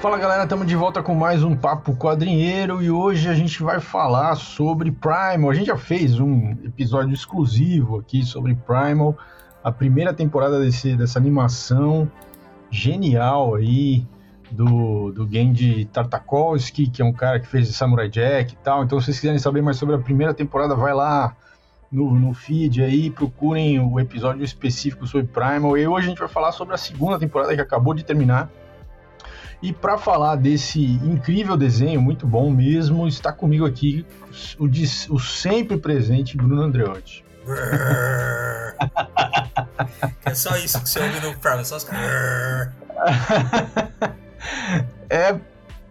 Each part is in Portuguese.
Fala galera, estamos de volta com mais um Papo Quadrinheiro e hoje a gente vai falar sobre Primal. A gente já fez um episódio exclusivo aqui sobre Primal, a primeira temporada desse, dessa animação genial aí do, do Genji Tartakovsky, que é um cara que fez Samurai Jack e tal. Então, se vocês quiserem saber mais sobre a primeira temporada, vai lá no, no feed aí, procurem o episódio específico sobre Primal. E hoje a gente vai falar sobre a segunda temporada que acabou de terminar e para falar desse incrível desenho, muito bom mesmo, está comigo aqui o, o sempre presente Bruno Andreotti. é só isso que você ouve no Prime, só os É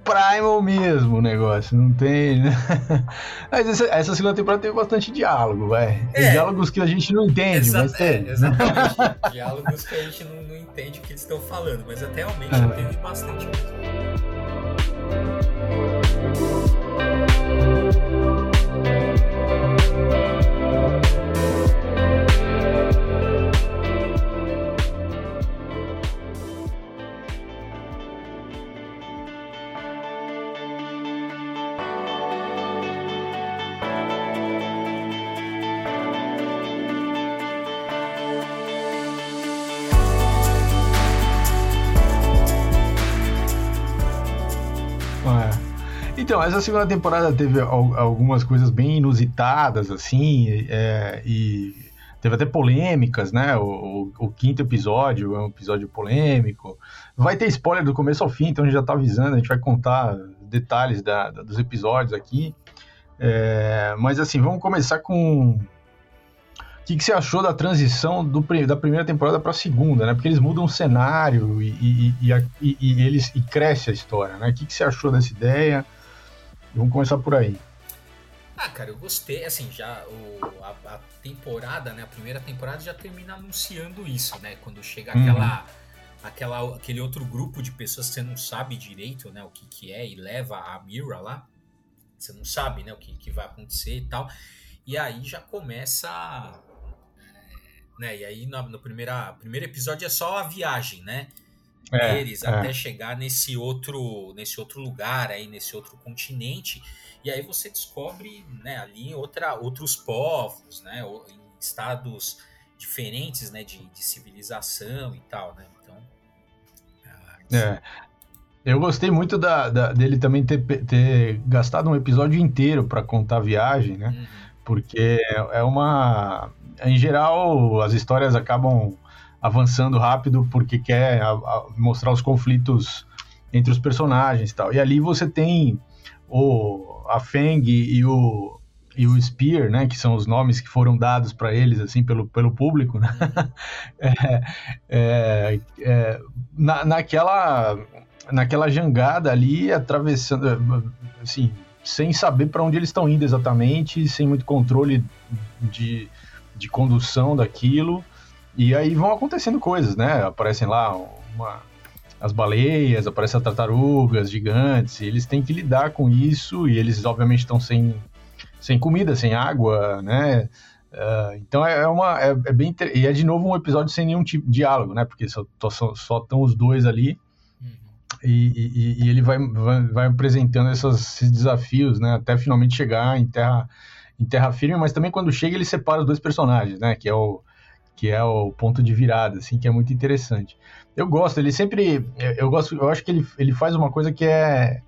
Primal mesmo o negócio, não tem. Né? Mas essa, essa, segunda temporada teve bastante diálogo, vai. É, diálogos que a gente não entende, mas tem. É, exatamente. diálogos que a gente não, não, entende o que eles estão falando, mas até realmente é. teve bastante mesmo. Então, essa segunda temporada teve algumas coisas bem inusitadas, assim, é, e teve até polêmicas, né? O, o, o, quinto episódio é um episódio polêmico. Vai ter spoiler do começo ao fim, então a gente já tá avisando, a gente vai contar detalhes da, da, dos episódios aqui. É, mas assim, vamos começar com. O que, que você achou da transição do, da primeira temporada para a segunda, né? Porque eles mudam o cenário e, e, e, e, eles e cresce a história, né? O que, que você achou dessa ideia? Vamos começar por aí. Ah, cara, eu gostei. Assim, já o, a, a, temporada, né? A primeira temporada já termina anunciando isso, né? Quando chega uhum. aquela, aquela, aquele outro grupo de pessoas que você não sabe direito, né? O que, que é e leva a Mira lá. Você não sabe, né? O que, que vai acontecer e tal. E aí já começa. É, né? E aí no, no primeira, primeiro episódio é só a viagem, né? É, deles é. até chegar nesse outro nesse outro lugar aí nesse outro continente e aí você descobre né ali outra outros povos né em estados diferentes né de, de civilização e tal né então ah, é. Eu gostei muito da, da, dele também ter, ter gastado um episódio inteiro para contar a viagem, né? Uhum. Porque é uma. Em geral, as histórias acabam avançando rápido porque quer a, a mostrar os conflitos entre os personagens e tal. E ali você tem o, a Feng e o, e o Spear, né, que são os nomes que foram dados para eles, assim, pelo, pelo público, né? é, é, é, na, naquela, naquela jangada ali, atravessando, assim, sem saber para onde eles estão indo exatamente, sem muito controle de, de condução daquilo, e aí vão acontecendo coisas, né? Aparecem lá uma, as baleias, aparecem as tartarugas gigantes, e eles têm que lidar com isso, e eles obviamente estão sem, sem comida, sem água, né? Uh, então é, é uma é, é, bem e é de novo um episódio sem nenhum tipo de diálogo, né? Porque só estão só, só os dois ali e, e, e, ele vai, vai, vai apresentando esses, esses, desafios, né? Até finalmente chegar em terra em terra firme, mas também quando chega ele separa os dois personagens, né? Que é o que é o ponto de virada, assim, que é muito interessante. Eu gosto, ele sempre, eu gosto, eu acho que ele, ele faz uma coisa que é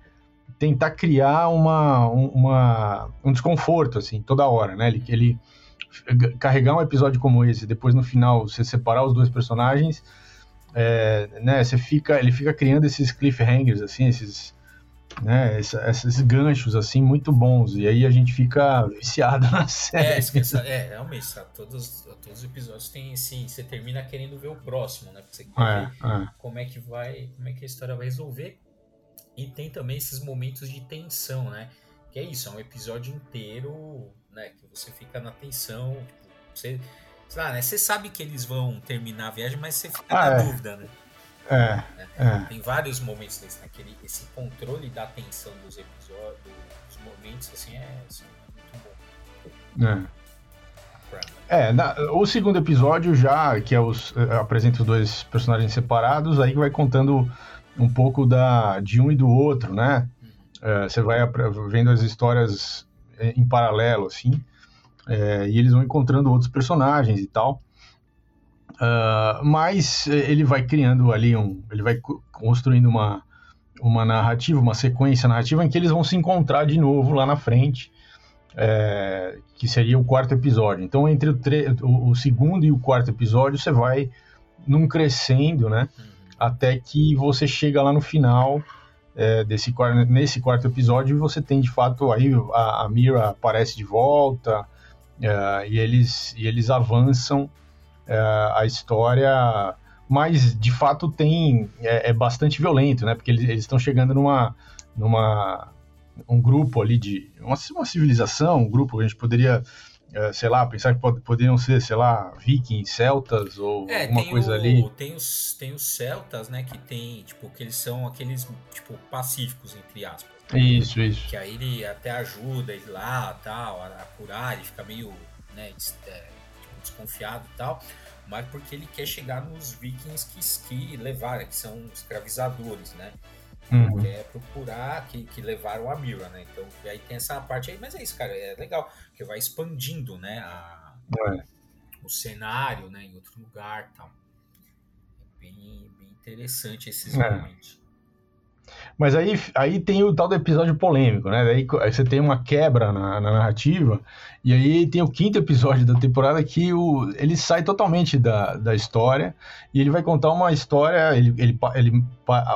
tentar criar uma, uma um desconforto, assim, toda hora, né? Ele, ele carregar um episódio como esse, depois no final você separar os dois personagens, é, né? Você fica, ele fica criando esses cliffhangers, assim, esses né, esses ganchos assim muito bons e aí a gente fica viciado na série. É, esqueça, é realmente, sabe? Todos, todos os episódios tem assim, você termina querendo ver o próximo, né? Porque você quer é, ver é. como é que vai, como é que a história vai resolver. E tem também esses momentos de tensão, né? Que é isso, é um episódio inteiro, né? Que você fica na tensão, tipo, você, sei lá, né? Você sabe que eles vão terminar a viagem, mas você fica ah, na é. dúvida, né? É, né? é. Tem vários momentos desse, né, esse controle da atenção dos episódios, dos momentos, assim, é, assim, muito bom. É. É, na, o segundo episódio já, que é os, é, apresenta os dois personagens separados, aí vai contando um pouco da, de um e do outro, né? É, você vai vendo as histórias é, em paralelo, assim, é, e eles vão encontrando outros personagens e tal. Uh, mas ele vai criando ali um. Ele vai construindo uma, uma narrativa, uma sequência narrativa em que eles vão se encontrar de novo lá na frente, é, que seria o quarto episódio. Então, entre o, o, o, segundo e o quarto episódio, você vai num crescendo, né? Uhum. Até que você chega lá no final é, desse nesse quarto episódio e você tem de fato aí a, a Mira aparece de volta é, e eles e eles avançam a história, mas de fato tem é, é bastante violento, né? Porque eles estão chegando numa numa um grupo ali de uma, uma civilização, um grupo que a gente poderia é, sei lá, pensar que pod poderiam ser, sei lá, vikings, celtas ou é, alguma coisa o, ali. Tem os, tem os celtas, né, que tem, tipo, que eles são aqueles, tipo, pacíficos, entre aspas. Isso, isso. Que aí ele até ajuda ele lá, tal, a, a curar, ele fica meio, né, é, desconfiado e tal, mas porque ele quer chegar nos vikings que, que levaram, que são escravizadores, né. Uhum. Quer procurar que, que levaram a Mira, né? Então, aí tem essa parte aí, mas é isso, cara, é legal, porque vai expandindo, né, a, é. o cenário, né, em outro lugar tal. É bem, bem interessante esses é. momentos. Mas aí, aí tem o tal do episódio polêmico, né? Daí aí você tem uma quebra na, na, narrativa, e aí tem o quinto episódio da temporada que o, ele sai totalmente da, da história, e ele vai contar uma história. Ele, ele, ele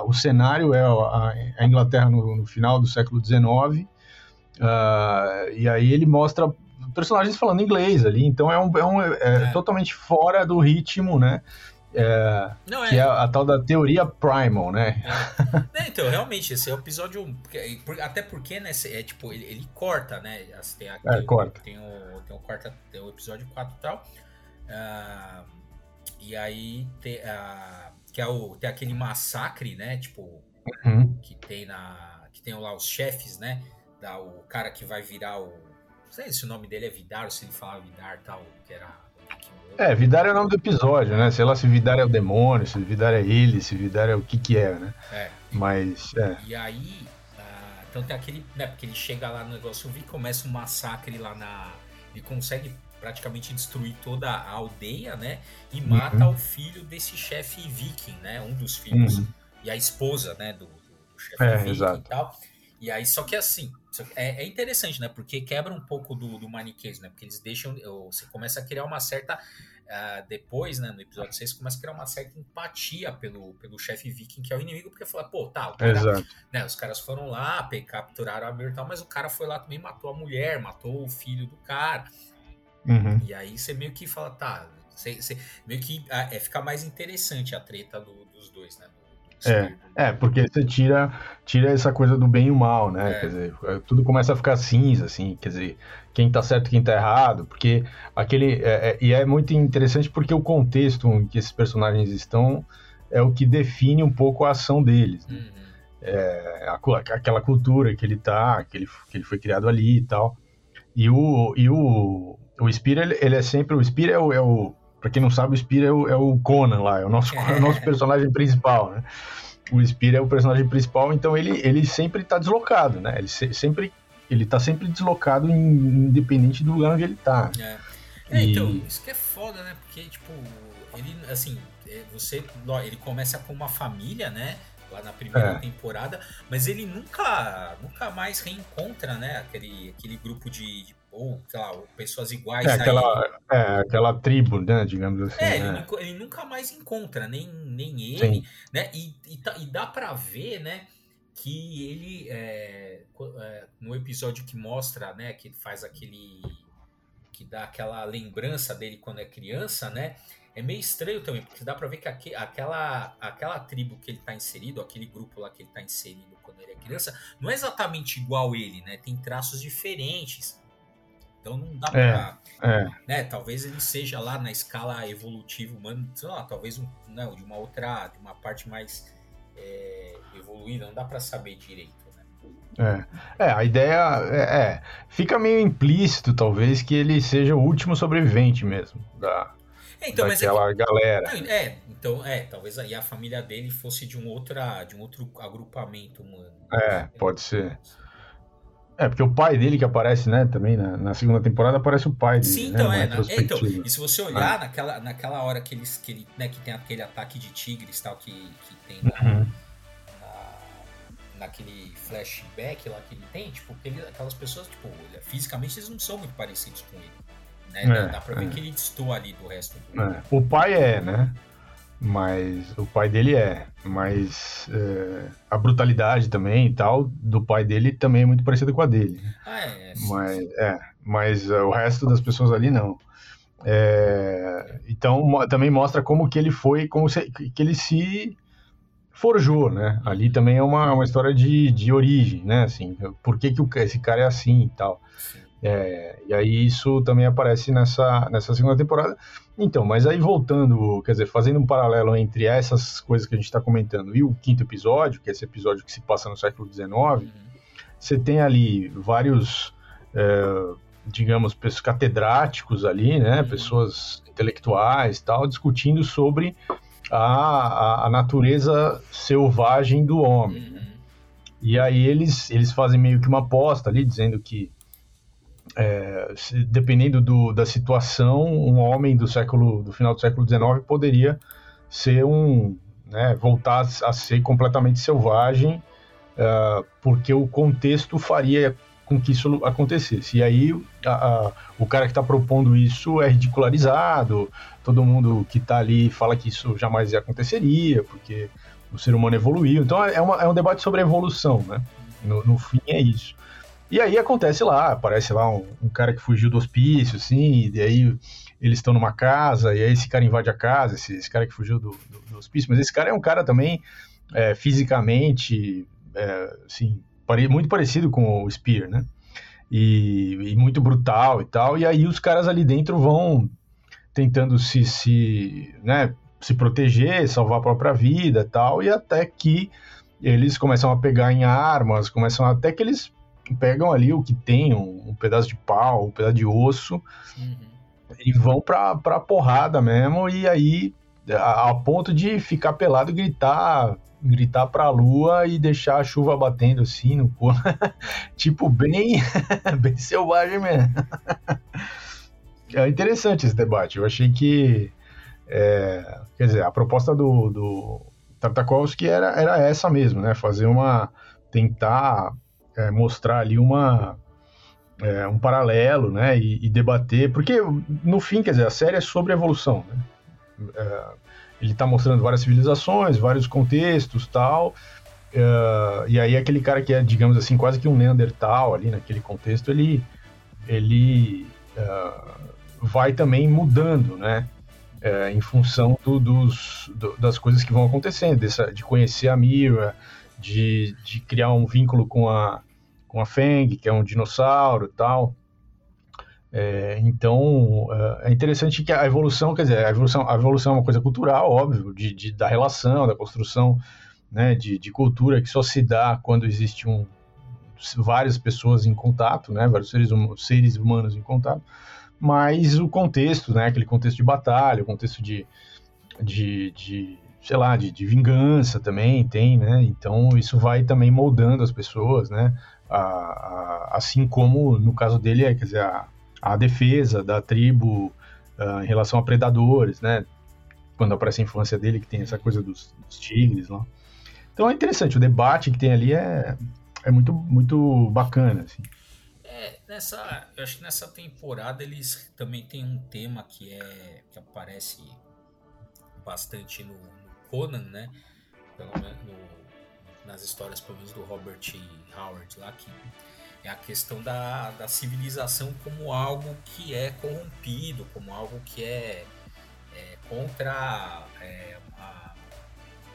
o cenário é a, a Inglaterra no, no, final do século XIX, uh, ah, e aí ele mostra personagens falando inglês ali, então é, um, é, um, é, é. totalmente fora do ritmo, né? É, não, é. Que é a, tal da teoria primal, né? É. é. então, realmente, esse é o episódio. Até porque, né? É tipo, ele, ele corta, né? Tem, a, é, corta. Tem o, tem o, quarta, tem o episódio 4 e tal. Uh, e aí tem, uh, que é o, tem aquele massacre, né? Tipo, uhum. que tem na. Que tem lá os chefes, né? Da, o cara que vai virar o. Não sei se o nome dele é Vidar ou se ele falava Vidar tal, que era é, Vidar é o nome do episódio, né? Sei lá se Vidar é o demônio, se Vidar é ele, se Vidar é o que que é, né? É. Mas, é. E aí, uh, então tem aquele, né? Porque ele chega lá no negócio, vi começa um massacre lá na... Ele consegue praticamente destruir toda a aldeia, né? E mata uhum. o filho desse chefe viking, né? Um dos filhos. Uhum. E a esposa, né? Do, do chefe é, viking exato. e tal. E aí, só que assim, é, é, interessante, né? Porque quebra um pouco do, do maniqueísmo, né? Porque eles deixam. Você começa a criar uma certa. Uh, depois, né, no episódio 6, começa a criar uma certa empatia pelo, pelo chefe viking, que é o inimigo, porque fala, pô, tá, cara, né, os caras foram lá, capturaram a Mir tal, mas o cara foi lá também matou a mulher, matou o filho do cara. Uhum. E aí você meio que fala, tá, você, você meio que ah, é, fica mais interessante a treta do, dos dois, né? É, é, porque você tira, tira essa coisa do bem e o mal, né? É. Quer dizer, é, tudo começa a ficar cinza, assim, quer dizer, quem tá certo quem tá errado, porque aquele. É, é, e é muito interessante porque o contexto em que esses personagens estão é o que define um pouco a ação deles. Né? Uhum. É, a, aquela cultura que ele tá, que ele, que ele foi criado ali e tal. E o, e o, o Spira, ele, ele é sempre. O Spira é o, é o Pra quem não sabe, o Spear é o, é o Conan lá, é o nosso, é o nosso personagem principal, né? O Spear é o personagem principal, então ele, ele sempre tá deslocado, né? Ele se, sempre ele tá sempre deslocado independente do lugar onde ele tá. É. é e... então, isso que é foda, né? Porque, tipo, ele, assim, é, você, ele começa com uma família, né? Lá na primeira é. temporada, mas ele nunca, nunca mais reencontra, né? Aquele, aquele grupo de, de ou, sei lá, pessoas iguais é, aquela, é, aquela tribo, né, digamos assim. É, né? ele, ele, nunca mais encontra, nem, nem ele, Sim. né, e, e, tá, e, dá para ver, né, que ele, é, é, no episódio que mostra, né, que ele faz aquele, que dá aquela lembrança dele quando é criança, né, é meio estranho também, porque dá pra ver que aqu aquela, aquela tribo que ele tá inserido, aquele grupo lá que ele tá inserido quando ele é criança, não é exatamente igual ele, né? Tem traços diferentes. Então não dá pra. É, é. Né, talvez ele seja lá na escala evolutiva humana, sei lá, talvez um, não, de uma outra, de uma parte mais é, evoluída, não dá para saber direito. Né? É. é, a ideia é, é, fica meio implícito, talvez, que ele seja o último sobrevivente mesmo da, então, daquela é que, galera. É, então, é, talvez aí a família dele fosse de um, outra, de um outro agrupamento humano. É, pode ser. É, porque o pai dele que aparece, né, também na, na segunda temporada aparece o pai dele. Sim, então, né, é, na, então. E se você olhar ah. naquela, naquela hora que, eles, que, ele, né, que tem aquele ataque de tigres tal, que, que tem na, uhum. na, naquele flashback lá que ele tem, tipo, ele, aquelas pessoas, tipo, fisicamente eles não são muito parecidos com ele. Né? É, Dá pra ver é. que ele destoa ali do resto do é. O pai é, né? Mas o pai dele é. Mas é, a brutalidade também e tal do pai dele também é muito parecida com a dele. Ah, é. Mas, é, mas uh, o resto das pessoas ali não. É, então também mostra como que ele foi, como se, que ele se forjou, né? Ali também é uma, uma história de, de origem, né? Assim, por que, que esse cara é assim e tal. É, e aí isso também aparece nessa, nessa segunda temporada. Então, mas aí voltando, quer dizer, fazendo um paralelo entre essas coisas que a gente está comentando e o quinto episódio, que é esse episódio que se passa no século XIX, uhum. você tem ali vários, é, digamos, pessoas catedráticos ali, né, uhum. pessoas intelectuais tal, discutindo sobre a, a, a natureza selvagem do homem. Uhum. E aí eles, eles fazem meio que uma aposta ali, dizendo que é, dependendo do, da situação, um homem do século do final do século XIX poderia ser um, né, voltar a ser completamente selvagem, uh, porque o contexto faria com que isso acontecesse. E aí a, a, o cara que está propondo isso é ridicularizado, todo mundo que está ali fala que isso jamais aconteceria, porque o ser humano evoluiu. Então é, uma, é um debate sobre evolução, né? No, no fim é isso. E aí acontece lá, aparece lá um, um cara que fugiu do hospício, assim, e aí eles estão numa casa, e aí esse cara invade a casa, esse, esse cara que fugiu do, do, do, hospício, mas esse cara é um cara também é, fisicamente, é, assim, pare, muito parecido com o Spear, né? E, e, muito brutal e tal, e aí os caras ali dentro vão tentando se, se, né, se proteger, salvar a própria vida e tal, e até que eles começam a pegar em armas, começam até que eles pegam ali o que tem, um, um pedaço de pau, um pedaço de osso, uhum. e vão pra, pra porrada mesmo, e aí a, a, ponto de ficar pelado gritar, gritar pra lua e deixar a chuva batendo assim no corpo. tipo, bem, bem selvagem mesmo. é interessante esse debate. Eu achei que. É, quer dizer, a proposta do, do Tartakovsky era, era essa mesmo, né? Fazer uma. tentar é, mostrar ali uma, é, um paralelo, né, e, e, debater, porque no fim, quer dizer, a série é sobre evolução, né? É, ele está mostrando várias civilizações, vários contextos, tal, é, e aí aquele cara que é, digamos assim, quase que um Neandertal ali naquele contexto, ele, ele é, vai também mudando, né, é, em função do, dos, do, das coisas que vão acontecendo, dessa, de conhecer a Mira, de, de criar um vínculo com a, com a Feng, que é um dinossauro e tal. É, então, é, é interessante que a evolução, quer dizer, a evolução, a evolução é uma coisa cultural, óbvio, de, de da relação, da construção né, de, de, cultura que só se dá quando existe um, várias pessoas em contato, né, vários seres, hum, seres humanos em contato, mas o contexto, né, aquele contexto de batalha, o contexto de, de, de sei lá, de, de, vingança também tem, né? Então isso vai também moldando as pessoas, né? A, a, assim como no caso dele é, quer dizer, a, a defesa da tribo uh, em relação a predadores, né? Quando aparece a infância dele, que tem essa coisa dos, dos, tigres lá. Então é interessante, o debate que tem ali é, é muito, muito bacana, assim. É, nessa, eu acho que nessa temporada eles também tem um tema que é que aparece bastante no, no Conan, né? Pelo menos no, nas histórias, pelo menos do Robert Howard lá, que é a questão da, da civilização como algo que é corrompido, como algo que é, é contra é, a,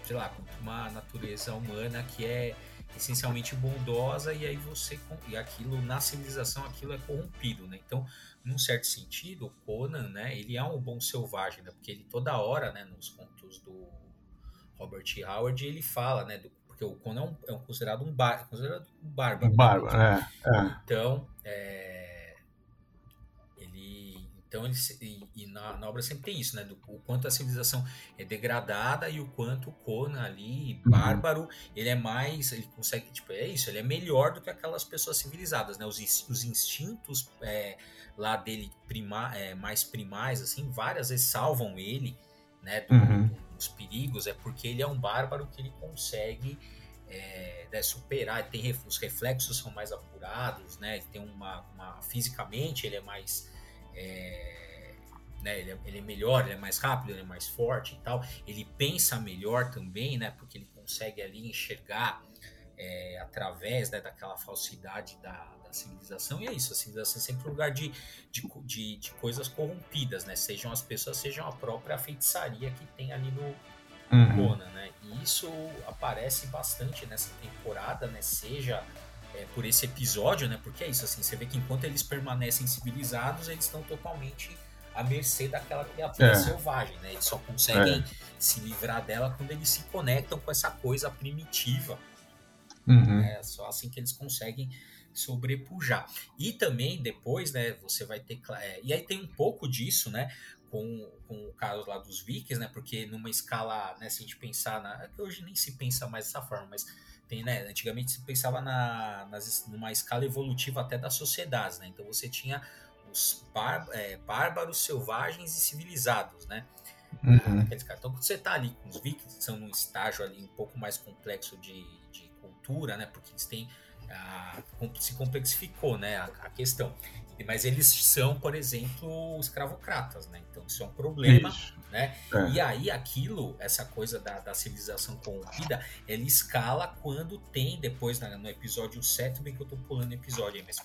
sei lá, contra uma natureza humana que é essencialmente bondosa e aí você e aquilo na civilização aquilo é corrompido, né? Então, num certo sentido, o Conan, né, ele é um bom selvagem, né? Porque ele toda hora, né, nos contos do Robert Howard, ele fala, né, do porque o Conan é, um, é considerado um, bar, considerado um bárbaro. Um bárbaro, né? é, é. Então, é, ele, Então, ele, e, e na, na, obra sempre tem isso, né? Do, o quanto a civilização é degradada e o quanto o Conan ali, uhum. bárbaro, uhum. ele é mais. Ele consegue. Tipo, é isso, ele é melhor do que aquelas pessoas civilizadas, né? Os, os instintos é, lá dele prima, é, mais primais, assim, várias vezes salvam ele, né? Do, uhum. dos perigos, é porque ele é um bárbaro que ele consegue. É, né, superar, tem, os reflexos são mais apurados, né? Tem uma, uma fisicamente ele é mais é, né, ele, é, ele, é, melhor, ele é mais rápido, ele é mais forte e tal. Ele pensa melhor também, né? Porque ele consegue ali enxergar é, através né, daquela falsidade da, da, civilização. E é isso, a civilização é sempre um lugar de, de, de, de, coisas corrompidas, né? Sejam as pessoas, sejam a própria feitiçaria que tem ali no uhum. Conan, né? E isso aparece bastante nessa temporada, né? Seja é, por esse episódio, né? Porque é isso, assim, você vê que enquanto eles permanecem civilizados, eles estão totalmente à mercê daquela criatura é. selvagem, né? Eles só conseguem é. se livrar dela quando eles se conectam com essa coisa primitiva. Uhum. É só assim que eles conseguem sobrepujar. E também depois, né, você vai ter... É, e aí tem um pouco disso, né, com, com o caso lá dos vikings, né, porque numa escala, né, se a gente pensar, na, que hoje nem se pensa mais dessa forma, mas tem, né, antigamente se pensava na, nas, numa escala evolutiva até das sociedades, né? Então você tinha os bar, é, bárbaros, selvagens e civilizados, né? Uhum. Então quando você está ali com os vikings, que são num estágio ali um pouco mais complexo de, de cultura, né? Porque eles têm a, se complexificou, né, a, a questão mas eles são, por exemplo, escravocratas, né? Então isso é um problema, isso. né? É. E aí aquilo, essa coisa da, da, civilização corrompida, ela escala quando tem depois né, no episódio 7, bem que eu tô pulando episódio aí, mas,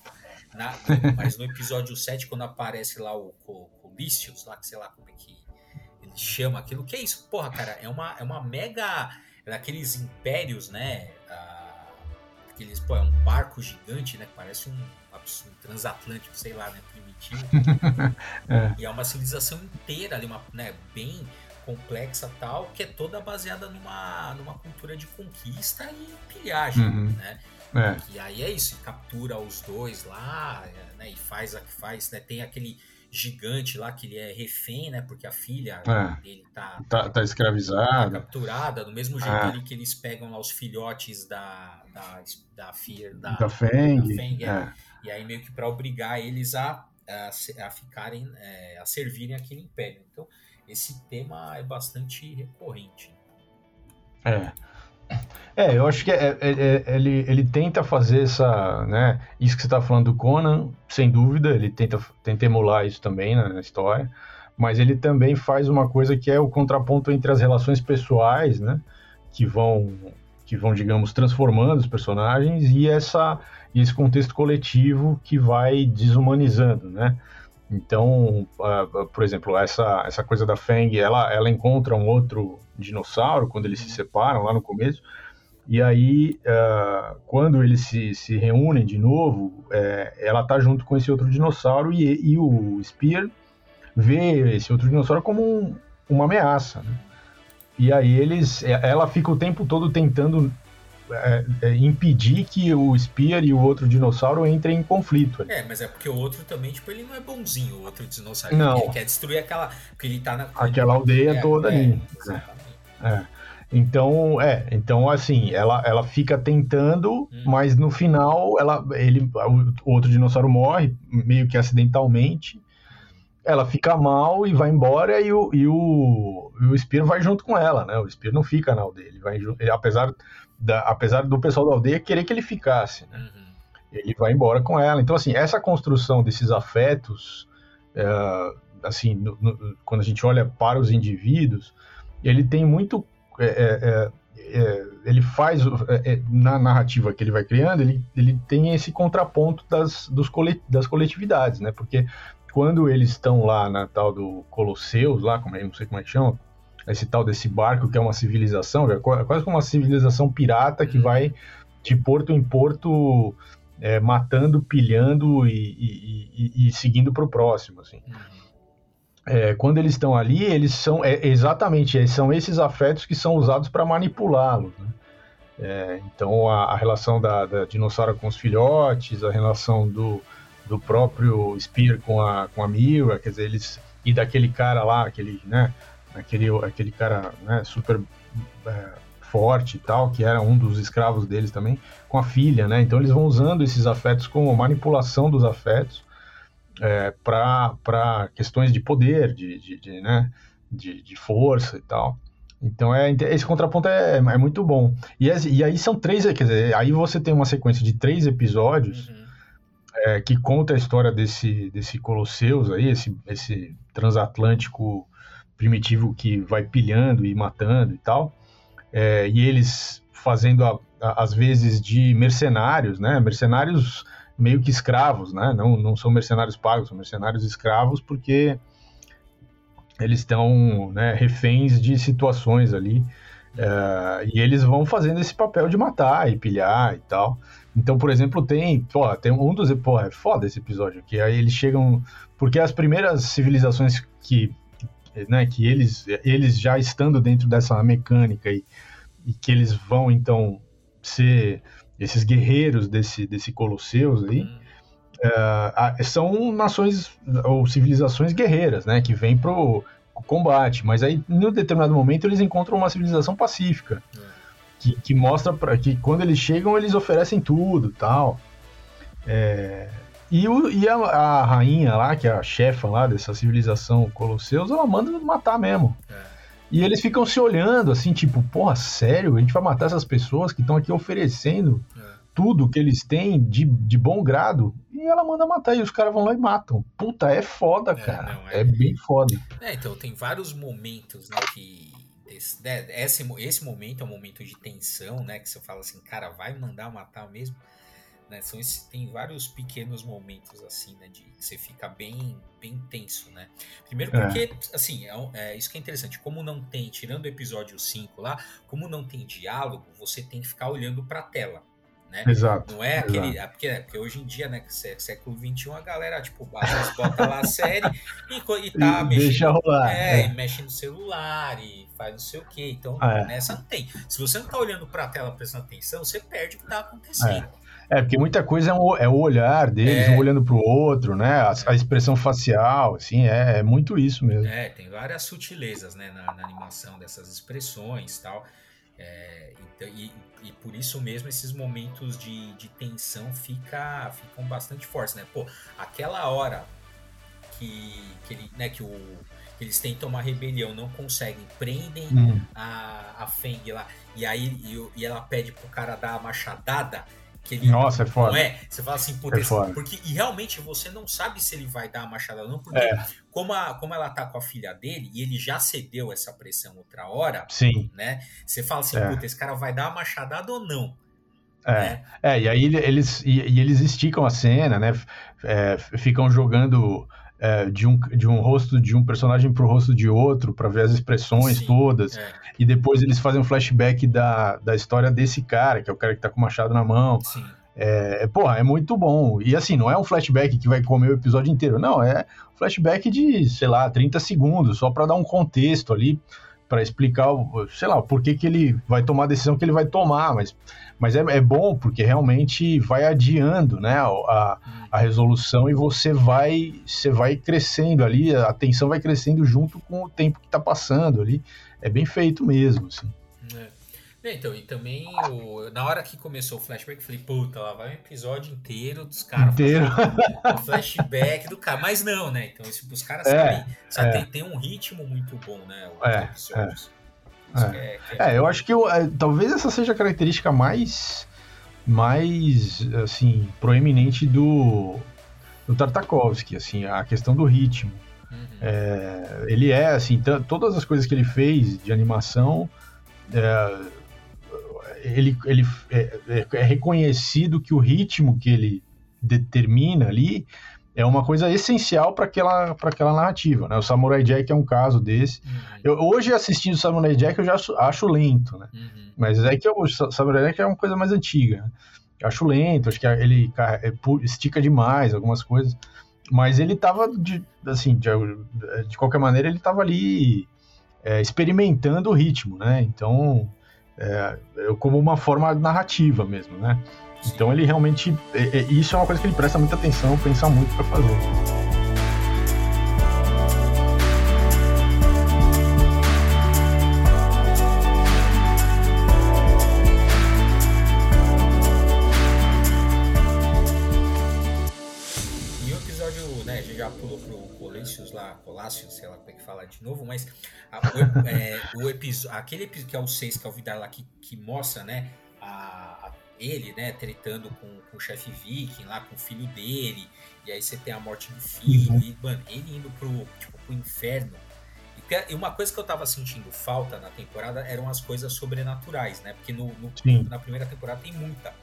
na, mas no episódio 7, quando aparece lá o, o, o lá que sei lá como é que ele chama aquilo, que é isso? Porra, cara, é uma, é uma mega. É daqueles impérios, né? Aqueles, pô, é um barco gigante, né? Parece um um transatlântico, sei lá, né, primitivo. é. E é uma civilização inteira ali, uma, né, bem complexa tal, que é toda baseada numa, numa cultura de conquista e pilhagem, uhum. né? É. E aí é isso, captura os dois lá, né, e faz a que faz, né, tem aquele gigante lá que ele é refém, né? Porque a filha é. dele tá, tá, tá escravizada. Tá capturada, do mesmo jeito é. ali que eles pegam lá os filhotes da da, da, Fear, da, da Feng. Da Feng é. É. E aí meio que para obrigar eles a, a, a ficarem, é, a servirem aquele império. Então esse tema é bastante recorrente. É. É, eu acho que é, é, é, ele, ele tenta fazer essa, né, isso que você está falando do Conan, sem dúvida, ele tenta, tenta emular isso também né, na história, mas ele também faz uma coisa que é o contraponto entre as relações pessoais, né, que vão, que vão digamos, transformando os personagens e essa e esse contexto coletivo que vai desumanizando, né. Então, uh, por exemplo, essa, essa coisa da Feng, ela, ela encontra um outro dinossauro quando eles se separam lá no começo, e aí, uh, quando eles se, se reúnem de novo, é, ela tá junto com esse outro dinossauro e, e o Spear vê esse outro dinossauro como um, uma ameaça. Né? E aí eles, é, ela fica o tempo todo tentando é, é, impedir que o Spear e o outro dinossauro entrem em conflito. É, mas é porque o outro também, tipo, ele não é bonzinho, o outro dinossauro. Não. Ele quer destruir aquela. Porque ele tá na. Aquela aldeia é, toda ali. É, é. Então, é, então assim, ela, ela fica tentando, hum. mas no final ela, ele, o outro dinossauro morre, meio que acidentalmente. Ela fica mal e vai embora e o, e o, e o Spear vai junto com ela, né? O Spear não fica na aldeia, ele vai ele, apesar, da, apesar do pessoal da aldeia querer que ele ficasse, né? uhum. Ele vai embora com ela. Então, assim, essa construção desses afetos, é, assim, no, no, quando a gente olha para os indivíduos, ele tem muito é, é, é, é, ele faz é, na narrativa que ele vai criando, ele, ele tem esse contraponto das, dos colet, das coletividades, né? Porque quando eles estão lá na tal do Colosseus, lá, como é, não sei como é que chama, esse tal desse barco que é uma civilização, é quase como uma civilização pirata que vai de porto em porto é, matando, pilhando e, e, e, e seguindo para o próximo, assim. Uhum é, quando eles estão ali, eles são é, exatamente são esses afetos que são usados para manipulá-los. Né? É, então a, a relação da, da, dinossauro com os filhotes, a relação do, do próprio Spear com a, com a Mira, quer dizer, eles. E daquele cara lá, aquele, né? Aquele, aquele cara né, super é, forte e tal, que era um dos escravos deles também, com a filha, né? Então eles vão usando esses afetos como manipulação dos afetos é, para questões de poder, de, de, de né? De, de, força e tal. Então é, esse contraponto é, é muito bom. E, e, aí são três, quer dizer, aí você tem uma sequência de três episódios uhum. é, que conta a história desse, desse Colosseus aí, esse, esse transatlântico primitivo que vai pilhando e matando e tal. É, e eles fazendo, a, a, às vezes, de mercenários, né? Mercenários meio que escravos, né? Não, não são mercenários pagos, são mercenários escravos porque eles estão né, reféns de situações ali. É, e eles vão fazendo esse papel de matar e pilhar e tal. Então, por exemplo, tem, pô, tem um dos, pô, é foda esse episódio, que aí eles chegam, porque as primeiras civilizações que, né, que eles, eles já estando dentro dessa mecânica e, e que eles vão então ser esses guerreiros desse, desse Colosseus aí, é, são nações ou civilizações guerreiras, né, que vêm pro combate, mas aí, em um determinado momento, eles encontram uma civilização pacífica, é. que, que mostra pra, que quando eles chegam, eles oferecem tudo tal. É, e, o, e a, a, rainha lá, que é a chefa lá dessa civilização Colosseus, ela manda matar mesmo. É. E eles ficam se olhando assim, tipo, porra, sério? A gente vai matar essas pessoas que estão aqui oferecendo é. tudo que eles têm de, de bom grado? E ela manda matar, e os caras vão lá e matam. Puta, é foda, é, cara. Não, é... é... bem foda. É, então tem vários momentos, né, que. Esse, né, esse, esse momento é um momento de tensão, né? Que você fala assim, cara, vai mandar matar mesmo. Né? São esse, tem vários pequenos momentos assim, né? De que você fica bem, bem tenso, né? Primeiro é. porque, é. assim, é, é, isso que é interessante. Como não tem, tirando o episódio 5 lá, como não tem diálogo, você tem que ficar olhando para a tela. Né? Exato. Não é aquele. Exato. É porque, é porque hoje em dia, né, século XXI, a galera, tipo, bota lá a série e, e tá e mexendo. Deixa rolar. É, é, mexe no celular e faz não sei o quê. Então, é. nessa não tem. Se você não tá olhando pra tela prestando atenção, você perde o que tá acontecendo. É. É, porque muita coisa é, um, é o olhar deles, é. um olhando pro outro, né? A, a, expressão facial, assim, é, é, muito isso mesmo. É, tem várias sutilezas, né, na, na animação dessas expressões tal. É, e, e por isso mesmo esses momentos de, de tensão fica, ficam bastante fortes, né? Pô, aquela hora que, que, ele, né, que, o, que eles tentam uma rebelião, não conseguem, prendem hum. a, a Feng lá, e aí e, e ela pede pro cara dar a machadada que ele Nossa, é foda. Não é? Você fala assim, puta, é foda. porque e realmente você não sabe se ele vai dar a machada ou não, porque é. como, a, como ela tá com a filha dele e ele já cedeu essa pressão outra hora, Sim. né? Você fala assim, é. puta, esse cara vai dar a machadada ou não? É, né? é e aí eles, e, e, eles esticam a cena, né? É, ficam jogando é, de, um, de um rosto de um personagem pro rosto de outro para ver as expressões Sim, todas. É. E depois eles fazem um flashback da, da história desse cara, que é o cara que tá com o machado na mão. Sim. É, é, porra, é muito bom. E assim, não é um flashback que vai comer o episódio inteiro, não. É um flashback de, sei lá, 30 segundos, só para dar um contexto ali, para explicar, sei lá, por que, que ele vai tomar a decisão que ele vai tomar. Mas mas é, é bom porque realmente vai adiando né, a, a resolução e você vai, você vai crescendo ali, a tensão vai crescendo junto com o tempo que está passando ali. É bem feito mesmo, assim. É. Então, e também o, na hora que começou o flashback, eu falei, puta, lá vai um episódio inteiro dos caras. Inteiro. O flashback do cara. Mas não, né? Então, os caras é, sabem. Sabe, é. tem, tem, um ritmo muito bom, né? Os é, episódios. É. é, é, eu acho que eu, é, talvez essa seja a característica mais, mais assim, proeminente do, do Tartakovsky, assim, a questão do ritmo. Uhum. É, ele é, assim, todas as coisas que ele fez de animação, é, ele, ele é, é, é reconhecido que o ritmo que ele determina ali é uma coisa essencial para aquela, aquela narrativa, né? O Samurai Jack é um caso desse. Uhum. Eu, hoje, assistindo o Samurai Jack, eu já acho, lento, né? Uhum. Mas é que o Samurai Jack é uma coisa mais antiga. Né? Acho lento, acho que ele é, estica demais algumas coisas. Mas ele tava, de, assim, de, de qualquer maneira, ele tava ali é, experimentando o ritmo, né? Então, é, como uma forma narrativa mesmo, né? Então ele realmente. É, é, isso é uma coisa que ele presta muita atenção, pensa muito para fazer. Colácio, sei lá como é que fala de novo, mas a, o, episódio, aquele episódio que é o 6, que é o Vidar lá, que, que mostra, né, a, a, ele, né, tretando com, com o chefe viking lá, com o filho dele, e aí você tem a morte do filho, uhum. e, mano, ele indo pro, tipo, pro inferno. E uma coisa que eu tava sentindo falta na temporada eram as coisas sobrenaturais, né? Porque no, no na primeira temporada tem muita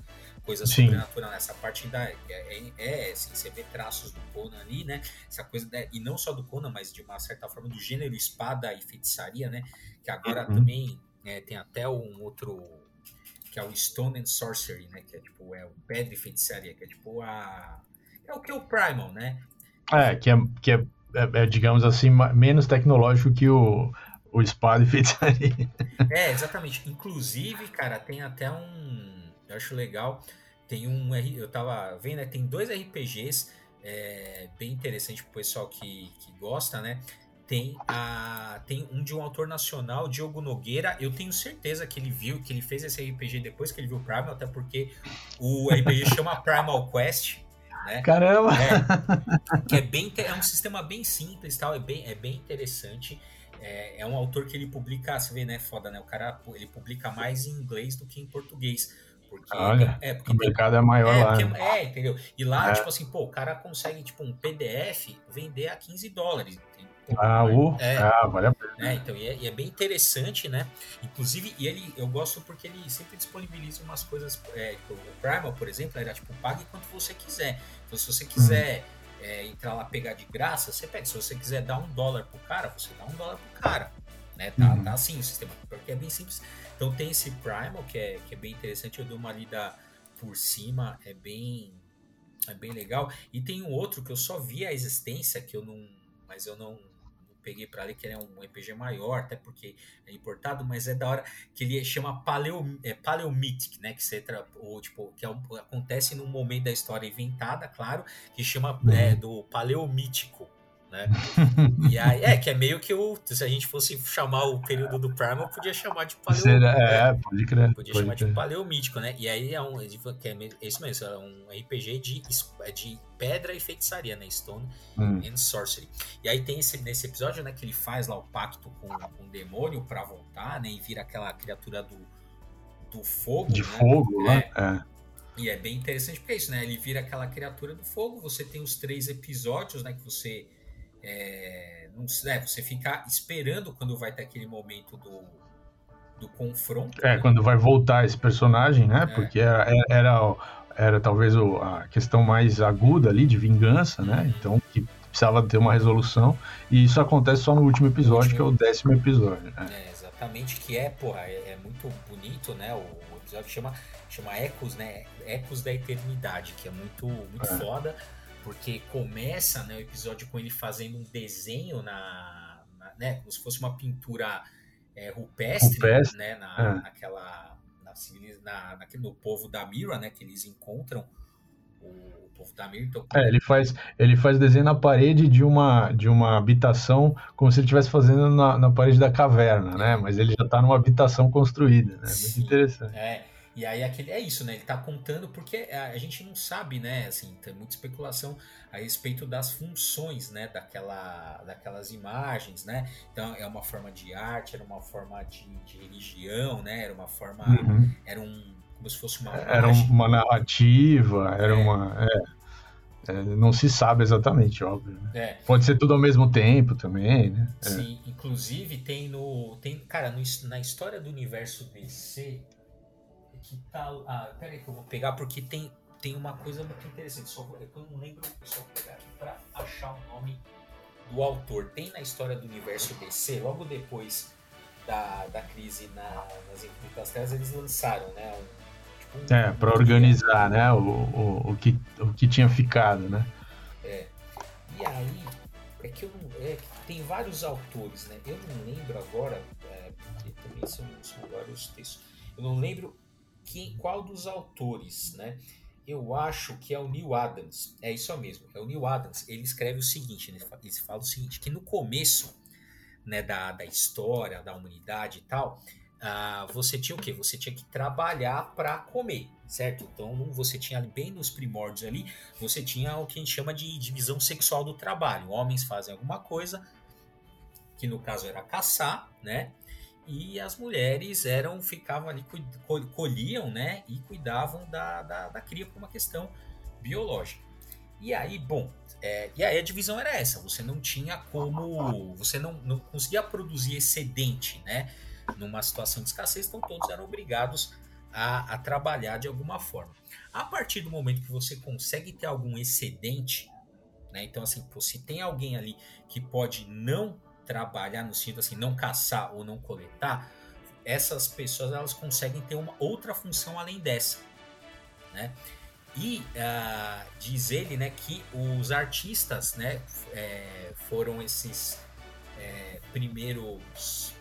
coisa Sim. sobrenatural nessa parte da é, é, é, assim, você vê traços do Conan ali, né? Essa coisa da, e não só do Conan, mas de uma certa forma do gênero espada e feitiçaria, né? Que agora uhum. também é, tem até um outro que é o Stone and Sorcery, né? Que é tipo é o pedra e feitiçaria, que é tipo a é o que é o Primal, né? É, que é, que é, é, é digamos assim menos tecnológico que o o espada e feitiçaria. É, exatamente. Inclusive, cara, tem até um eu acho legal. Tem um. Eu tava vendo, né? Tem dois RPGs é, bem interessantes pro pessoal que, que gosta, né? Tem, a, tem um de um autor nacional, Diogo Nogueira. Eu tenho certeza que ele viu, que ele fez esse RPG depois que ele viu o Primal, até porque o RPG chama Primal Quest. Né? Caramba! É, que é, bem, é um sistema bem simples, tal, é, bem, é bem interessante. É, é um autor que ele publica, você vê, né? Foda, né? O cara ele publica mais em inglês do que em português. Porque, Olha, é, porque o mercado tem, é maior é, lá. Porque, né? é, entendeu? E lá, é. tipo assim, pô, o cara consegue, tipo, um PDF vender a 15 dólares. Ah, uh, é, ah, vale a pena. É, então, e é, e é, bem interessante, né? Inclusive, e ele, eu gosto porque ele sempre disponibiliza umas coisas. É, tipo, o Primal, por exemplo, era tipo, pague quanto você quiser. Então, se você quiser hum. entrar lá pegar de graça, você pega. Se você quiser dar um dólar pro cara, você dá um dólar pro cara. Né? Tá, uhum. tá assim o sistema, porque é bem simples. Então tem esse Primal que é, que é bem interessante, eu dou uma lida por cima, é bem é bem legal. E tem um outro que eu só vi a existência, que eu não. Mas eu não, não peguei para ler, que ele é um RPG maior, até porque é importado, mas é da hora que ele chama Paleo, é, Paleomythic, né? Que, você, ou, tipo, que é acontece num momento da história inventada, claro, que chama uhum. é, do Paleomítico né? e aí, é, que é meio que o. Se a gente fosse chamar o período do Primal, podia chamar de paleo. É, é, pode crer. Podia pode chamar crer. de paleomítico, né? E aí é um. É, que é, é isso mesmo, é um RPG de, é de pedra e feitiçaria, né? Stone hum. and Sorcery. E aí tem esse, nesse episódio, né, que ele faz lá o pacto com, com o demônio pra voltar, né? E vira aquela criatura do, do fogo. De né? fogo, né? É. E é bem interessante porque é isso, né? Ele vira aquela criatura do fogo. Você tem os três episódios, né? Que você é, não, né, você ficar esperando quando vai ter aquele momento do, do confronto. É, né? quando vai voltar esse personagem, né? É. Porque era, era, era, talvez a questão mais aguda ali de vingança, né? Então, que precisava ter uma resolução. E isso acontece só no último episódio, último... que é o décimo episódio. Né? É, exatamente, que é, porra, é, é, muito bonito, né? O, o episódio chama, chama Ecos, né? Ecos da Eternidade, que é muito, muito é. foda porque começa né, o episódio com ele fazendo um desenho na, na né, como se fosse uma pintura é, rupestre, rupestre, né, na, é. naquela na, na, naquele, no povo da Mira, né, que eles encontram o, o povo da Mira. Então, é, ele faz ele faz desenho na parede de uma de uma habitação como se ele estivesse fazendo na, na parede da caverna, né? Mas ele já está numa habitação construída, né? Sim, Muito interessante. É. E aí aquele, é isso, né? Ele tá contando porque a gente não sabe, né? Assim, tem muita especulação a respeito das funções, né? Daquela, daquelas imagens, né? Então é uma forma de arte, era uma forma de, de religião, né? Era uma forma, uhum. era um como se fosse uma era uma narrativa, era é. uma é, é, não se sabe exatamente, óbvio. Né? É. Pode ser tudo ao mesmo tempo também, né? É. Sim, inclusive tem no tem cara no, na história do universo DC que tá. Ah, peraí que eu vou pegar porque tem, tem uma coisa muito interessante. Só vou, é eu não lembro, só vou pegar aqui pra achar o nome do autor. Tem na história do universo DC, logo depois da, da crise na, nas Infinitas Terras, eles lançaram, né? Um, tipo um, é, para organizar, né? O, o, o, que, o que tinha ficado, né? É. E aí, é que eu não. É, tem vários autores, né? Eu não lembro agora, é, porque também são, são vários textos. Eu não lembro qual dos autores, né? Eu acho que é o Neil Adams. É isso mesmo, é o Neil Adams. Ele escreve o seguinte, ele fala o seguinte, que no começo né, da, da história, da humanidade e tal, uh, você tinha o quê? Você tinha que trabalhar para comer, certo? Então você tinha bem nos primórdios ali, você tinha o que a gente chama de divisão sexual do trabalho. Homens fazem alguma coisa, que no caso era caçar, né? E as mulheres eram ficavam ali colhiam, né? E cuidavam da, da, da cria por uma questão biológica. E aí, bom, é, e aí a divisão era essa, você não tinha como, você não, não conseguia produzir excedente, né? Numa situação de escassez, então todos eram obrigados a, a trabalhar de alguma forma. A partir do momento que você consegue ter algum excedente, né? Então assim, se tem alguém ali que pode não trabalhar no sentido assim, não caçar ou não coletar, essas pessoas elas conseguem ter uma outra função além dessa, né? E uh, diz ele né, que os artistas né, é, foram esses é, primeiros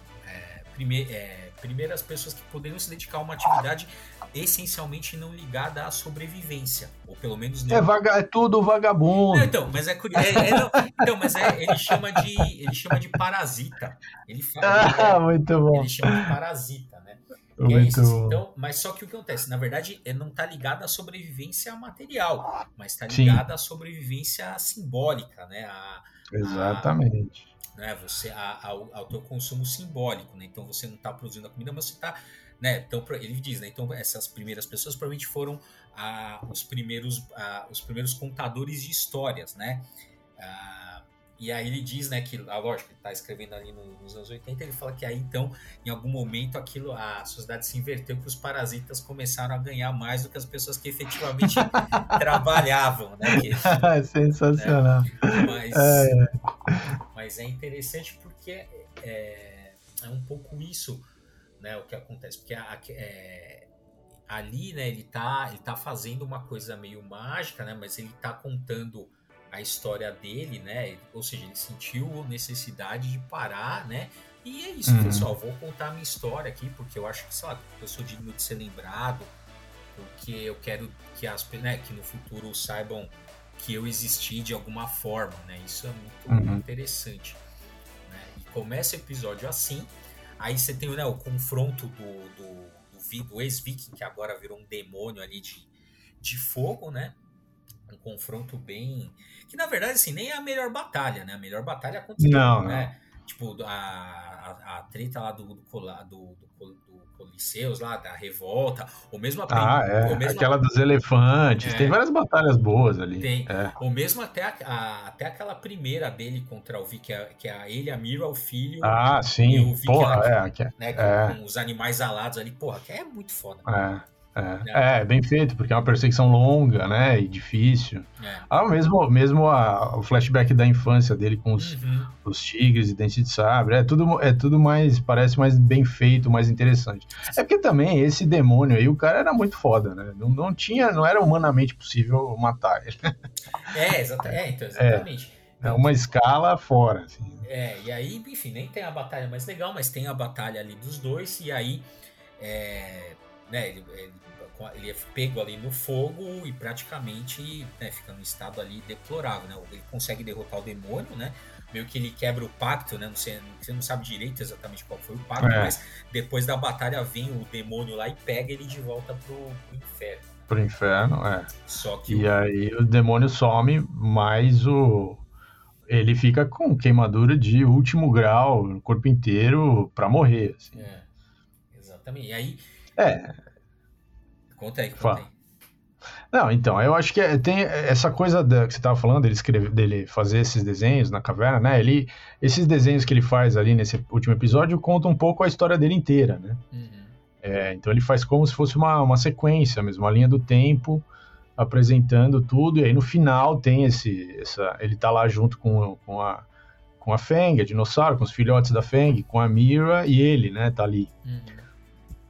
prime, é, primeiras pessoas que poderiam se dedicar a uma atividade essencialmente não ligada à sobrevivência, ou pelo menos não. É, vaga, é tudo vagabundo. Não, então, mas é, é, é não, então, mas é, ele chama de ele chama de parasita. Ele fala, ah, muito bom. Ele chama de parasita, né? É isso, assim. então, mas só que o que acontece? Na verdade, é, não está ligado à sobrevivência material, mas está ligado à sobrevivência simbólica, né? A, Exatamente. A, né? Você, a, ao, ao teu consumo simbólico, né? Então você não está produzindo a comida, mas você está né? Então ele diz, né? Então essas primeiras pessoas provavelmente foram ah, os primeiros ah, os primeiros contadores de histórias, né? Ah, e aí ele diz, né, que, a ah, lógico, ele está escrevendo ali nos anos 80, ele fala que aí então, em algum momento, aquilo, a sociedade se inverteu, que os parasitas começaram a ganhar mais do que as pessoas que efetivamente trabalhavam, né? Que, Sensacional. Né? Mas, é. mas é interessante porque é, é um pouco isso, né, o que acontece, porque a, é, ali, né, ele tá, ele tá fazendo uma coisa meio mágica, né, mas ele tá contando a história dele, né? Ou seja, ele sentiu necessidade de parar, né? E é isso, uhum. pessoal. Vou contar a minha história aqui, porque eu acho que, sei lá, eu sou digno de ser lembrado, porque eu quero que as né, que no futuro saibam que eu existi de alguma forma, né? Isso é muito uhum. interessante. Né? E começa o episódio assim, aí você tem né, o confronto do, do, do, do ex-viking, que agora virou um demônio ali de, de fogo, né? Um confronto bem que na verdade, assim, nem é a melhor batalha, né? A melhor batalha aconteceu, não, né? Não. Tipo, a, a, a, treta lá do, do, do, do, do Coliseus, lá, da revolta, ou mesmo a... Ah, é, ou mesmo aquela a, dos elefantes, é, tem várias batalhas boas ali. Tem, é. ou mesmo até, a, até aquela primeira dele contra o Vic, que é, que é ele, a Mira, o filho... Ah, sim, e o Vic, porra, lá, que, é, né, com, é. com, os animais alados ali, porra, que é muito foda. É. É, é, bem feito, porque é uma perseguição longa, né, e difícil. É. Ah, mesmo, mesmo a, o flashback da infância dele com os, uhum. os tigres e dente de sabre, é tudo, é tudo mais, parece mais bem feito, mais interessante. É porque também esse demônio aí, o cara era muito foda, né, não, não tinha, não era humanamente possível matar ele. É, exata, é então, exatamente. É, é uma escala fora, assim. É, e aí, enfim, nem tem a batalha mais legal, mas tem a batalha ali dos dois, e aí, é, né, ele, ele ele é pego ali no fogo e praticamente né, fica num estado ali deplorável, né? Ele consegue derrotar o demônio, né? Meio que ele quebra o pacto, né? Sei, você não sabe direito exatamente qual foi o pacto, é. mas depois da batalha vem o demônio lá e pega ele de volta pro, pro inferno. Pro inferno, é. Só que e o... aí o demônio some, mas o ele fica com queimadura de último grau no corpo inteiro para morrer. Assim. É, exatamente. E aí. É, Conta aí, conta aí. Não, então, eu acho que é, tem essa coisa da, que você estava falando, dele, escrever, dele fazer esses desenhos na caverna, né? Ele, esses desenhos que ele faz ali nesse último episódio contam um pouco a história dele inteira, né? Uhum. É, então ele faz como se fosse uma, uma sequência mesmo, uma linha do tempo, apresentando tudo, e aí no final tem esse. Essa, ele tá lá junto com, com, a, com a Feng, a dinossauro, com os filhotes da Feng, com a Mira e ele, né? Tá ali. Uhum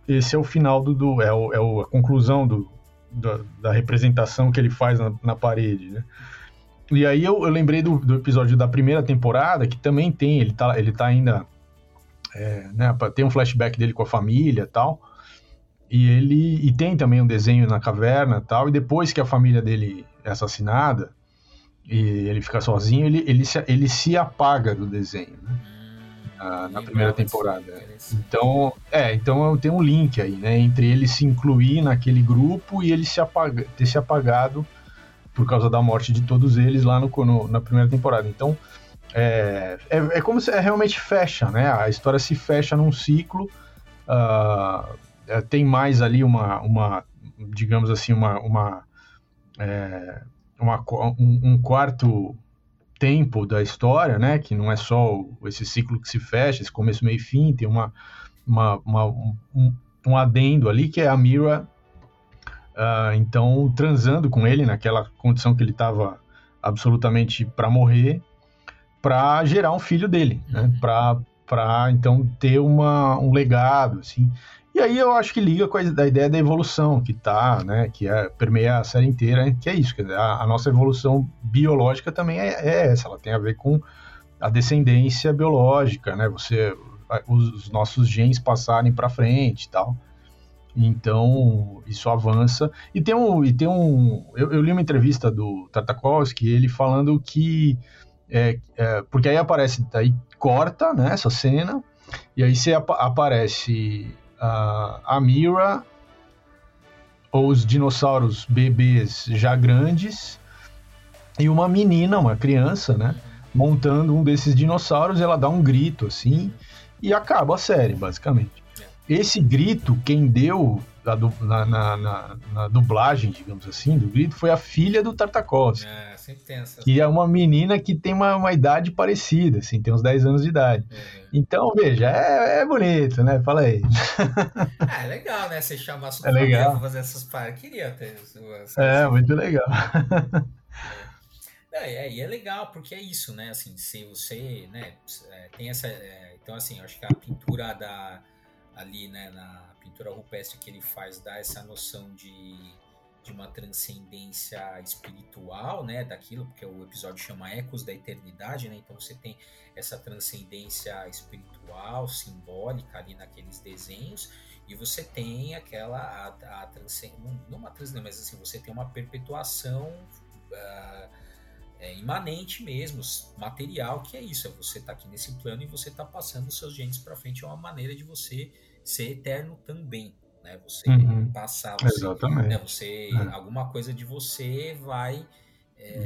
esse é o final do, do é, o, é a conclusão do, da, da, representação que ele faz na, na parede, né? E aí eu, eu lembrei do, do, episódio da primeira temporada, que também tem, ele tá, ele tá ainda, é, né, tem um flashback dele com a família tal, e ele e tem também um desenho na caverna tal. E depois que a família dele é assassinada e ele fica sozinho, ele, ele, se, ele se apaga do desenho, né? Na, na primeira temporada. Então, é, então tem um link aí, né, entre ele se incluir naquele grupo e ele se apaga, ter se apagado por causa da morte de todos eles lá no, no na primeira temporada. Então, é, é, é, como se é, realmente fecha, né? A história se fecha num ciclo. Uh, tem mais ali uma, uma digamos assim, uma, uma, é, uma um, um, quarto tempo da história, né? Que não é só esse ciclo que se fecha, esse começo, meio e fim, tem uma, uma, uma um, um, adendo ali que é a Mira, uh, então, transando com ele naquela condição que ele estava absolutamente para morrer, para gerar um filho dele, né? Uhum. Para então ter uma, um legado, assim. E aí eu acho que liga com a, ideia da evolução que tá, né, que é, permeia a série inteira, que é isso, dizer, a, a nossa evolução biológica também é, é, essa, ela tem a ver com a descendência biológica, né, você, os, nossos genes passarem para frente e tal. Então, isso avança. E tem um. E tem um eu, eu li uma entrevista do Tartakovsky, ele falando que. É, é, porque aí aparece, aí corta né, essa cena, e aí você ap aparece uh, a Mira, ou os dinossauros bebês já grandes, e uma menina, uma criança, né? Montando um desses dinossauros, ela dá um grito assim, e acaba a série, basicamente. Esse grito, quem deu na, na, na, na, dublagem, digamos assim, do grito, foi a filha do Tartakovsky. É, sempre tem essa. Que é uma menina que tem uma, uma idade parecida, assim, tem uns 10 anos de idade. Uhum. Então, veja, é, é, bonito, né? Fala aí. Ah, é legal, né? Você chamar sua é legal. pra fazer essas paradas. Queria ter. É, muito legal. É, é, e é legal, porque é isso, né? Assim, se você, né, é, tem essa. É, então, assim, acho que a pintura da ali, né, na pintura rupestre que ele faz dá essa noção de, de uma transcendência espiritual, né, daquilo, porque o episódio chama Ecos da Eternidade, né, então você tem essa transcendência espiritual, simbólica ali naqueles desenhos, e você tem aquela, a, a não uma transcendência, mas assim, você tem uma perpetuação uh, é, imanente mesmo, material, que é isso, é você tá aqui nesse plano e você tá passando os seus genes para frente, é uma maneira de você ser eterno também, né? Você uhum. passar, você, Exatamente. Né? Você, é. alguma coisa de você vai é...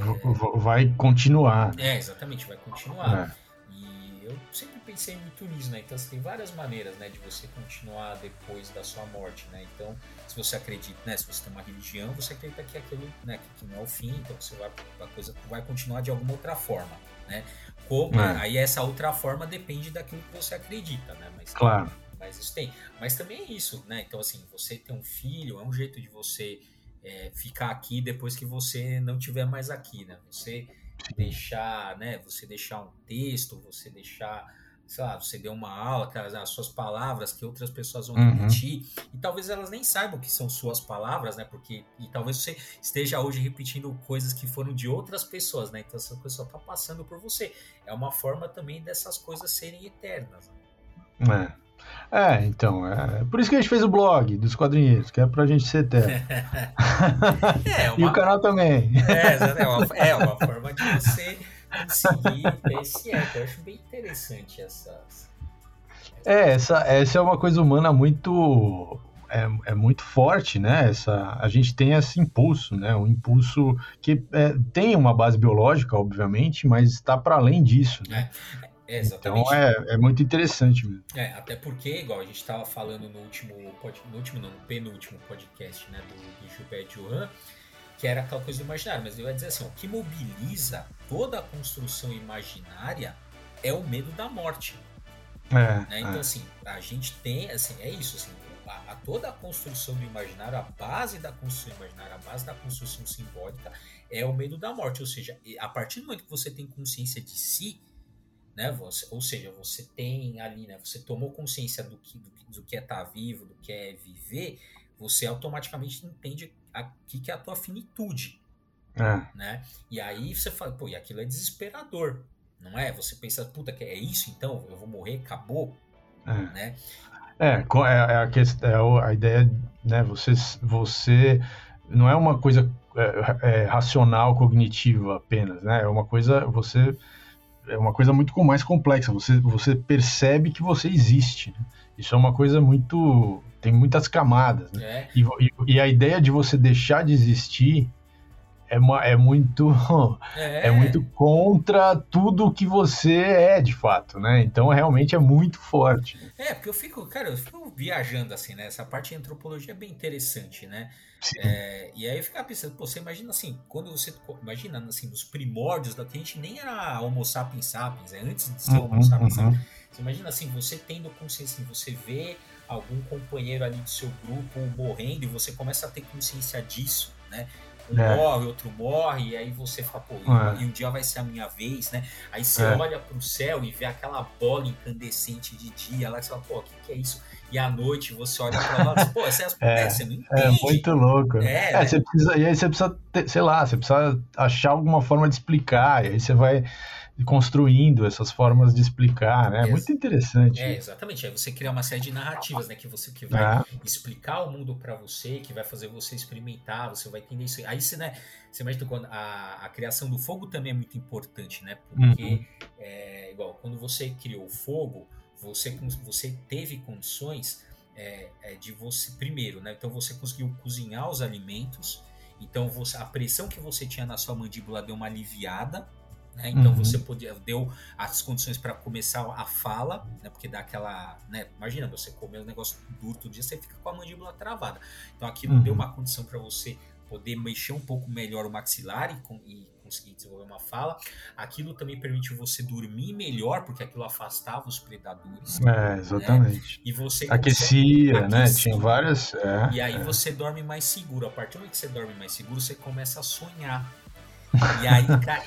vai continuar. É, exatamente, vai continuar. É. E eu sempre pensei muito nisso, né? Então, você tem várias maneiras, né, de você continuar depois da sua morte, né? Então, se você acredita, né, se você tem uma religião, você acredita que aquilo, né, que não é o fim, então você vai a coisa vai continuar de alguma outra forma, né? Como, é. aí essa outra forma depende daquilo que você acredita, né? Mas claro mas isso tem. Mas também é isso, né? Então, assim, você ter um filho é um jeito de você é, ficar aqui depois que você não tiver mais aqui, né? Você deixar, né? Você deixar um texto, você deixar, sei lá, você deu uma aula, as suas palavras que outras pessoas vão uhum. repetir, e talvez elas nem saibam que são suas palavras, né? Porque, e talvez você esteja hoje repetindo coisas que foram de outras pessoas, né? Então essa pessoa tá passando por você. É uma forma também dessas coisas serem eternas. Né? É. É, então, é por isso que a gente fez o blog dos quadrinheiros, que é pra gente ser eterno. é, uma... E o canal também. É, é uma, é uma forma de você conseguir esse eco. Eu acho bem interessante essas. É, essa, essa é uma coisa humana muito. É, é muito forte, né? Essa, a gente tem esse impulso, né? Um impulso que é, tem uma base biológica, obviamente, mas está para além disso. Né? É. É, exatamente. Então é, é muito interessante mesmo. É, até porque, igual a gente estava falando no último, no último não, no penúltimo podcast, né, do, do Gilberto Johan, que era aquela coisa do imaginário, mas eu ia dizer assim, o que mobiliza toda a construção imaginária é o medo da morte. É, né? Então, é. assim, a gente tem, assim, é isso, assim, a, a, toda a construção do imaginário, a base da construção imaginária, a base da construção simbólica é o medo da morte, ou seja, a partir do momento que você tem consciência de si, né? Você, ou seja, você tem ali, né? Você tomou consciência do que, do, do que é estar tá vivo, do que é viver, você automaticamente entende aqui que é a tua finitude, é. né? E aí você fala, pô, e aquilo é desesperador, não é? Você pensa, puta, que é isso então? Eu vou morrer, acabou, é. né? É, é, é a, questão, é a ideia, né? Você, você não é uma coisa é, é, racional, cognitiva apenas, né? É uma coisa, você é uma coisa muito mais complexa. Você, você percebe que você existe. Né? Isso é uma coisa muito tem muitas camadas, né? É. E, e, e, a ideia de você deixar de existir é, é muito é. é. muito contra tudo que você é de fato, né? Então realmente é muito forte. É, porque eu fico, cara, eu fico viajando assim, né? Essa parte de antropologia é bem interessante, né? É, e aí eu ficava pensando, pô, você imagina assim, quando você imagina assim, nos primórdios da que a gente nem era Homo sapiens sapiens, é antes de ser uhum, Homo sapiens uhum. sapiens. Você imagina assim, você tendo consciência, assim, você vê algum companheiro ali do seu grupo morrendo e você começa a ter consciência disso, né? Um é. morre, outro morre, e aí você fala, pô, é. e um dia vai ser a minha vez, né? Aí você é. olha pro céu e vê aquela bola incandescente de dia lá, e você fala, pô, o que, que é isso? E à noite você olha pra lá e diz, pô, você, é, você não é entende. É muito louco. É, é né? você precisa, e aí você precisa, ter, sei lá, você precisa achar alguma forma de explicar, e aí você vai construindo essas formas de explicar, né? É muito interessante. É, exatamente. Aí você cria uma série de narrativas, né? Que você que vai ah. explicar o mundo para você, que vai fazer você experimentar, você vai entender isso. Aí você, né? Você imagina quando a, a criação do fogo também é muito importante, né? Porque, uhum. é, igual, quando você criou o fogo, você, você teve condições é, é, de você, primeiro, né? Então você conseguiu cozinhar os alimentos, então você, a pressão que você tinha na sua mandíbula deu uma aliviada, né? Então uhum. você podia, deu as condições para começar a fala, né? porque dá aquela. Né? Imagina, você comer um negócio duro todo dia, você fica com a mandíbula travada. Então aquilo uhum. deu uma condição para você poder mexer um pouco melhor o maxilar e, e, conseguir desenvolver uma fala. Aquilo também permitiu você dormir melhor, porque aquilo afastava os predadores. É, né? exatamente. Né? E você aquecia, aquecia, né? Tinha várias. É, e aí é. você dorme mais seguro. A partir do momento que você dorme mais seguro, você começa a sonhar. E aí, cara.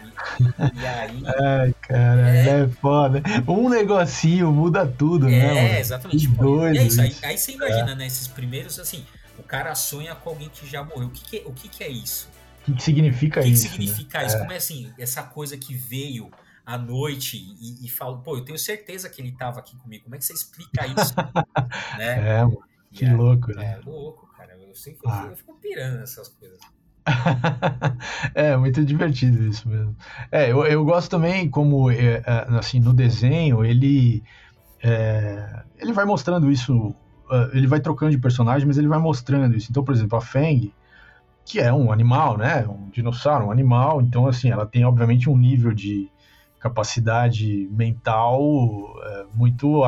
E aí. Ai, cara, é... é foda. Um negocinho muda tudo, é, né? É, exatamente. Doido é isso. Aí, aí você imagina, é. né? Esses primeiros, assim, o cara sonha com alguém que já morreu. O que, que, é, o que, que é isso? O que, que significa o que isso? O que significa né? isso? Como é assim, essa coisa que veio à noite e, e fala, pô, eu tenho certeza que ele estava aqui comigo. Como é que você explica isso? né? É, mano. Que louco, né? É louco, cara. Eu, sei, ah. eu fico pirando nessas coisas. é, muito divertido isso mesmo. É, eu, eu gosto também como, é, é, assim, no desenho, ele, é, ele vai mostrando isso, é, ele vai trocando de personagem, mas ele vai mostrando isso. Então, por exemplo, a Feng, que é um animal, né, um dinossauro, um animal, então, assim, ela tem, obviamente, um nível de capacidade mental é, muito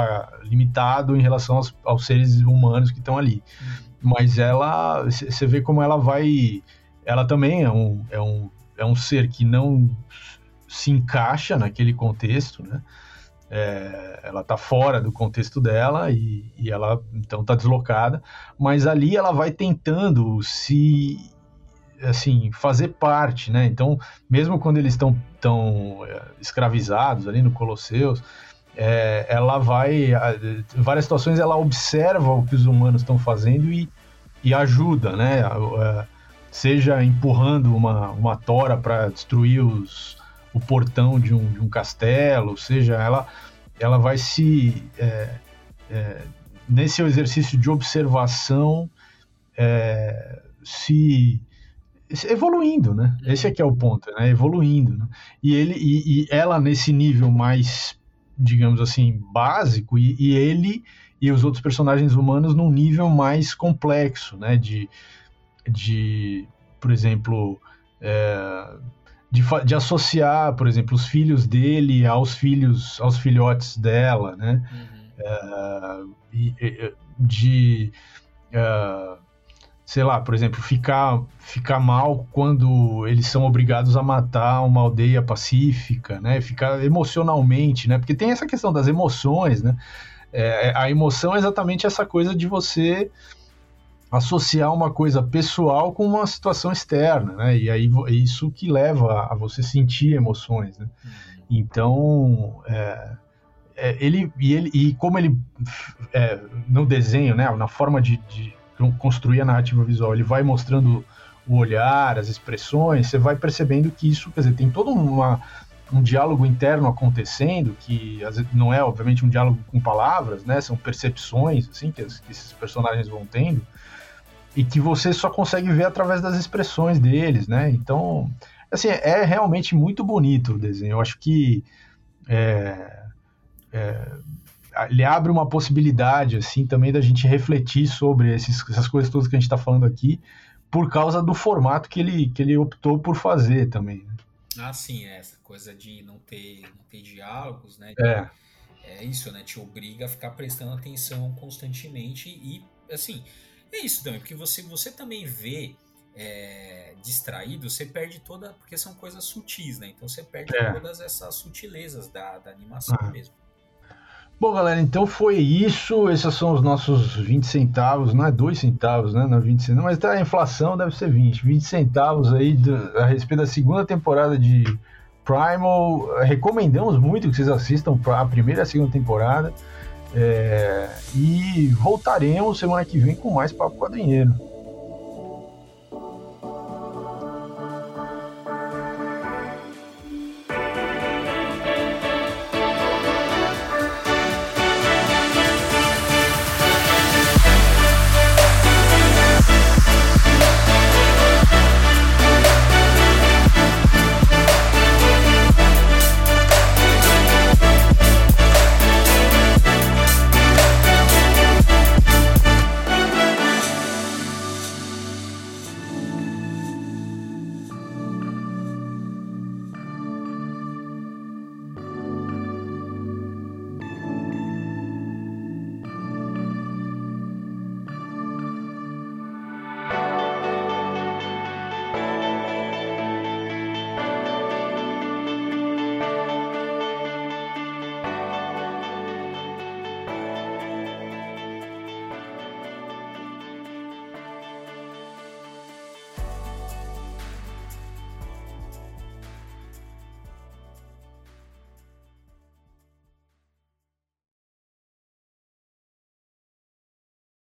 limitado em relação aos, aos, seres humanos que estão ali. Uhum. Mas ela, você vê como ela vai ela também é um, é um, é um ser que não se encaixa naquele contexto, né? É, ela está fora do contexto dela e, e ela então está deslocada, mas ali ela vai tentando se assim fazer parte, né? Então mesmo quando eles estão tão é, escravizados ali no Colosseus, é, ela vai em várias situações ela observa o que os humanos estão fazendo e, e ajuda, né? Seja empurrando uma, uma tora para destruir os, o portão de um, de um castelo, seja ela, ela vai se. É, é, nesse exercício de observação, é, se evoluindo, né? Esse aqui é o ponto, né? Evoluindo. Né? E ele e, e, ela nesse nível mais, digamos assim, básico e, e, ele e os outros personagens humanos num nível mais complexo, né? De de, por exemplo, é, de, de, associar, por exemplo, os filhos dele aos filhos, aos filhotes dela, né? Uhum. É, de, é, sei lá, por exemplo, ficar, ficar mal quando eles são obrigados a matar uma aldeia pacífica, né? Ficar emocionalmente, né? Porque tem essa questão das emoções, né? É, a emoção é exatamente essa coisa de você associar uma coisa pessoal com uma situação externa, né? E aí é isso que leva a você sentir emoções, né? Uhum. Então, é, é, ele e ele e como ele é, no desenho, né? Na forma de, de, construir a narrativa visual, ele vai mostrando o olhar, as expressões, você vai percebendo que isso, quer dizer, tem toda uma um diálogo interno acontecendo, que não é, obviamente, um diálogo com palavras, né? São percepções, assim, que, que esses personagens vão tendo, e que você só consegue ver através das expressões deles, né? Então, assim, é realmente muito bonito o desenho. Eu acho que é, é, ele abre uma possibilidade, assim, também da gente refletir sobre esses, essas coisas todas que a gente está falando aqui, por causa do formato que ele, que ele optou por fazer também. Né? Ah, sim, é essa coisa de não ter, não ter diálogos, né? É. É isso, né? Te obriga a ficar prestando atenção constantemente e, assim, é isso também, porque você, você também vê é, distraído, você perde toda. Porque são coisas sutis, né? Então você perde é. todas essas sutilezas da, da animação ah. mesmo. Bom, galera, então foi isso. Esses são os nossos 20 centavos, não é 2 centavos, né? Não é 20 centavos, mas tá, a inflação deve ser 20. 20 centavos aí do, a respeito da segunda temporada de Primal. Recomendamos muito que vocês assistam a primeira e a segunda temporada. É, e voltaremos semana que vem com mais Papo Quadrinheiro.